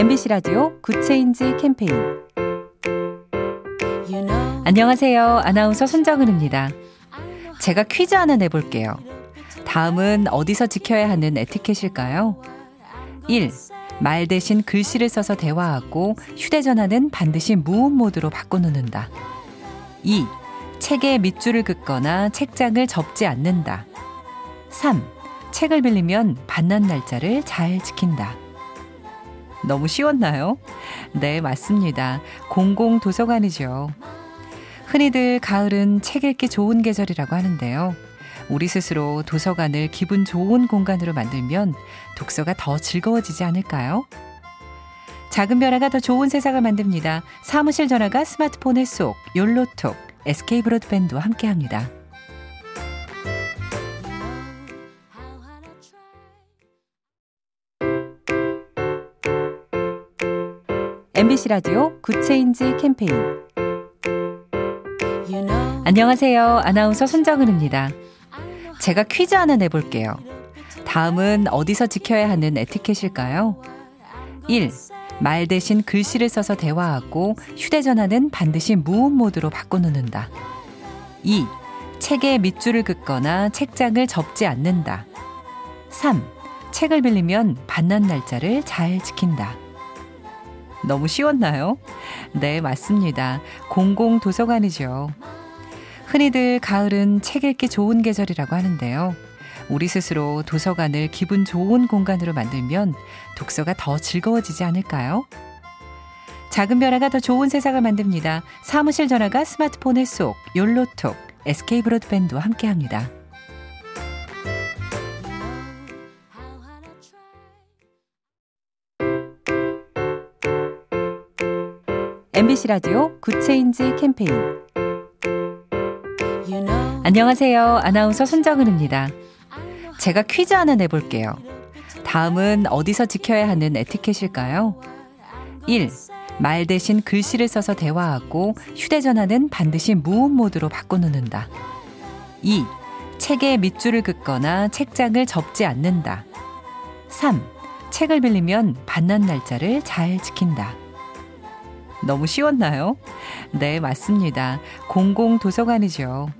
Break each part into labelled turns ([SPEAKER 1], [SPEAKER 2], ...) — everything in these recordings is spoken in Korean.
[SPEAKER 1] MBC 라디오 Good Change 캠페인 안녕하세요. 아나운서 손정은입니다. 제가 퀴즈 하나 내볼게요. 다음은 어디서 지켜야 하는 에티켓일까요? 1. 말 대신 글씨를 써서 대화하고 휴대전화는 반드시 무음 모드로 바꿔놓는다. 2. 책에 밑줄을 긋거나 책장을 접지 않는다. 3. 책을 빌리면 반납 날짜를 잘 지킨다. 너무 쉬웠나요? 네, 맞습니다. 공공 도서관이죠. 흔히들 가을은 책 읽기 좋은 계절이라고 하는데요. 우리 스스로 도서관을 기분 좋은 공간으로 만들면 독서가 더 즐거워지지 않을까요? 작은 변화가 더 좋은 세상을 만듭니다. 사무실 전화가 스마트폰에 쏙, 욜로톡, SK 브로드밴드와 함께합니다. MBC 라디오 Good Change 캠페인 안녕하세요. 아나운서 손정은입니다. 제가 퀴즈 하나 내볼게요. 다음은 어디서 지켜야 하는 에티켓일까요? 1. 말 대신 글씨를 써서 대화하고 휴대전화는 반드시 무음 모드로 바꿔놓는다. 2. 책에 밑줄을 긋거나 책장을 접지 않는다. 3. 책을 빌리면 반납 날짜를 잘 지킨다. 너무 쉬웠나요? 네, 맞습니다. 공공 도서관이죠. 흔히들 가을은 책 읽기 좋은 계절이라고 하는데요. 우리 스스로 도서관을 기분 좋은 공간으로 만들면 독서가 더 즐거워지지 않을까요? 작은 변화가 더 좋은 세상을 만듭니다. 사무실 전화가 스마트폰에 쏙, 욜로톡, SK 브로드밴드와 함께합니다. MBC 라디오 Good Change 캠페인 안녕하세요. 아나운서 손정은입니다. 제가 퀴즈 하나 내볼게요. 다음은 어디서 지켜야 하는 에티켓일까요? 1. 말 대신 글씨를 써서 대화하고 휴대전화는 반드시 무음 모드로 바꿔놓는다. 2. 책에 밑줄을 긋거나 책장을 접지 않는다. 3. 책을 빌리면 반납 날짜를 잘 지킨다. 너무 쉬웠나요? 네, 맞습니다. 공공 도서관이죠.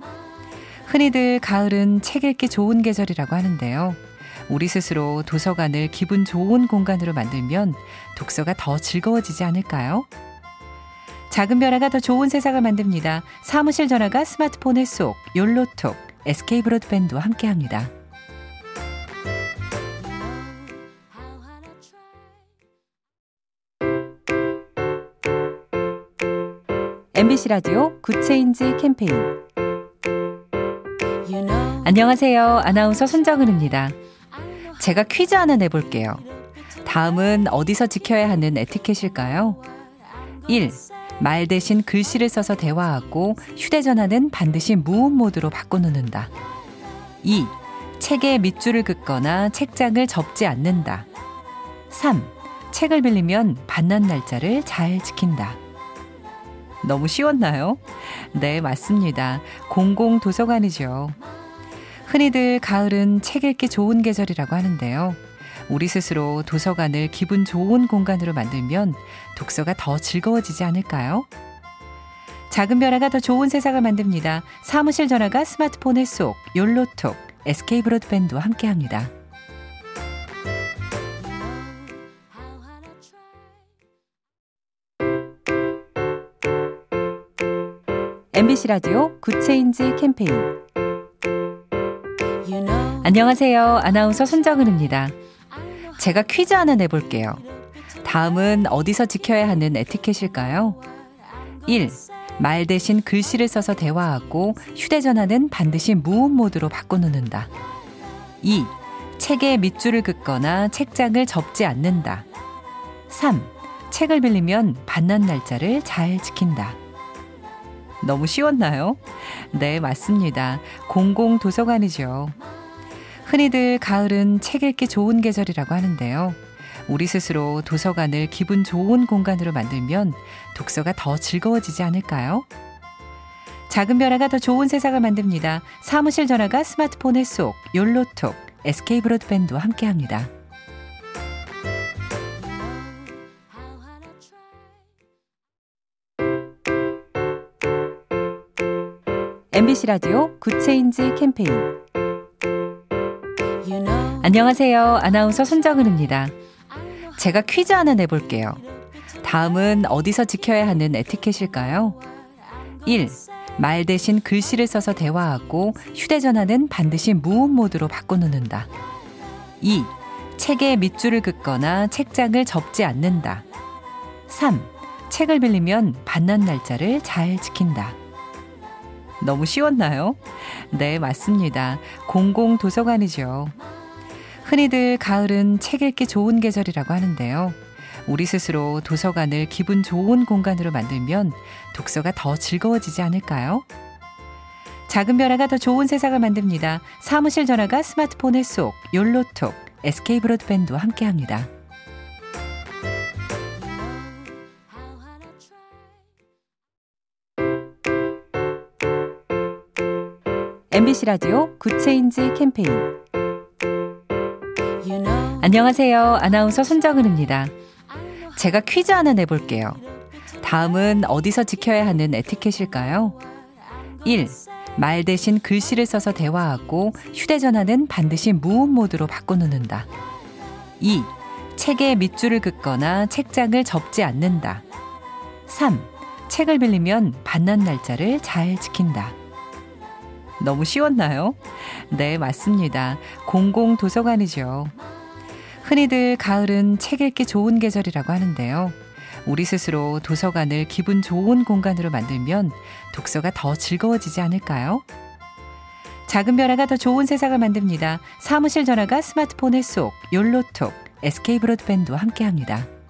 [SPEAKER 1] 흔히들 가을은 책 읽기 좋은 계절이라고 하는데요. 우리 스스로 도서관을 기분 좋은 공간으로 만들면 독서가 더 즐거워지지 않을까요? 작은 변화가 더 좋은 세상을 만듭니다. 사무실 전화가 스마트폰에 쏙, 욜로톡, SK 브로드밴드와 함께합니다. MBC 라디오 Good Change 캠페인 안녕하세요. 아나운서 손정은입니다. 제가 퀴즈 하나 내볼게요. 다음은 어디서 지켜야 하는 에티켓일까요? 1. 말 대신 글씨를 써서 대화하고 휴대전화는 반드시 무음 모드로 바꿔놓는다. 2. 책에 밑줄을 긋거나 책장을 접지 않는다. 3. 책을 빌리면 반납 날짜를 잘 지킨다. 너무 쉬웠나요? 네, 맞습니다. 공공 도서관이죠. 흔히들 가을은 책 읽기 좋은 계절이라고 하는데요. 우리 스스로 도서관을 기분 좋은 공간으로 만들면 독서가 더 즐거워지지 않을까요? 작은 변화가 더 좋은 세상을 만듭니다. 사무실 전화가 스마트폰에 쏙, 욜로톡, SK 브로드밴드와 함께합니다. MBC 라디오 Good Change 캠페인 안녕하세요. 아나운서 손정은입니다. 제가 퀴즈 하나 내볼게요. 다음은 어디서 지켜야 하는 에티켓일까요? 1. 말 대신 글씨를 써서 대화하고 휴대전화는 반드시 무음 모드로 바꿔놓는다. 2. 책에 밑줄을 긋거나 책장을 접지 않는다. 3. 책을 빌리면 반납 날짜를 잘 지킨다. 너무 쉬웠나요? 네, 맞습니다. 공공 도서관이죠. 흔히들 가을은 책 읽기 좋은 계절이라고 하는데요. 우리 스스로 도서관을 기분 좋은 공간으로 만들면 독서가 더 즐거워지지 않을까요? 작은 변화가 더 좋은 세상을 만듭니다. 사무실 전화가 스마트폰에 쏙, 욜로톡, SK 브로드밴드와 함께합니다. MBC 라디오 Good Change 캠페인 안녕하세요. 아나운서 손정은입니다. 제가 퀴즈 하나 내볼게요. 다음은 어디서 지켜야 하는 에티켓일까요? 1. 말 대신 글씨를 써서 대화하고 휴대전화는 반드시 무음 모드로 바꿔놓는다. 2. 책에 밑줄을 긋거나 책장을 접지 않는다. 3. 책을 빌리면 받는 날짜를 잘 지킨다. 너무 쉬웠나요? 네, 맞습니다. 공공 도서관이죠. 흔히들 가을은 책 읽기 좋은 계절이라고 하는데요. 우리 스스로 도서관을 기분 좋은 공간으로 만들면 독서가 더 즐거워지지 않을까요? 작은 변화가 더 좋은 세상을 만듭니다. 사무실 전화가 스마트폰에 쏙, 욜로톡, SK 브로드밴드와 함께합니다. MBC 라디오 Good Change 캠페인 안녕하세요. 아나운서 손정은입니다. 제가 퀴즈 하나 내볼게요. 다음은 어디서 지켜야 하는 에티켓일까요? 1. 말 대신 글씨를 써서 대화하고 휴대전화는 반드시 무음 모드로 바꿔놓는다. 2. 책에 밑줄을 긋거나 책장을 접지 않는다. 3. 책을 빌리면 받는 날짜를 잘 지킨다. 너무 쉬웠나요? 네, 맞습니다. 공공도서관이죠. 흔히들 가을은 책 읽기 좋은 계절이라고 하는데요. 우리 스스로 도서관을 기분 좋은 공간으로 만들면 독서가 더 즐거워지지 않을까요? 작은 변화가 더 좋은 세상을 만듭니다. 사무실 전화가 스마트폰에 쏙, 욜로톡, SK 브로드밴드와 함께합니다.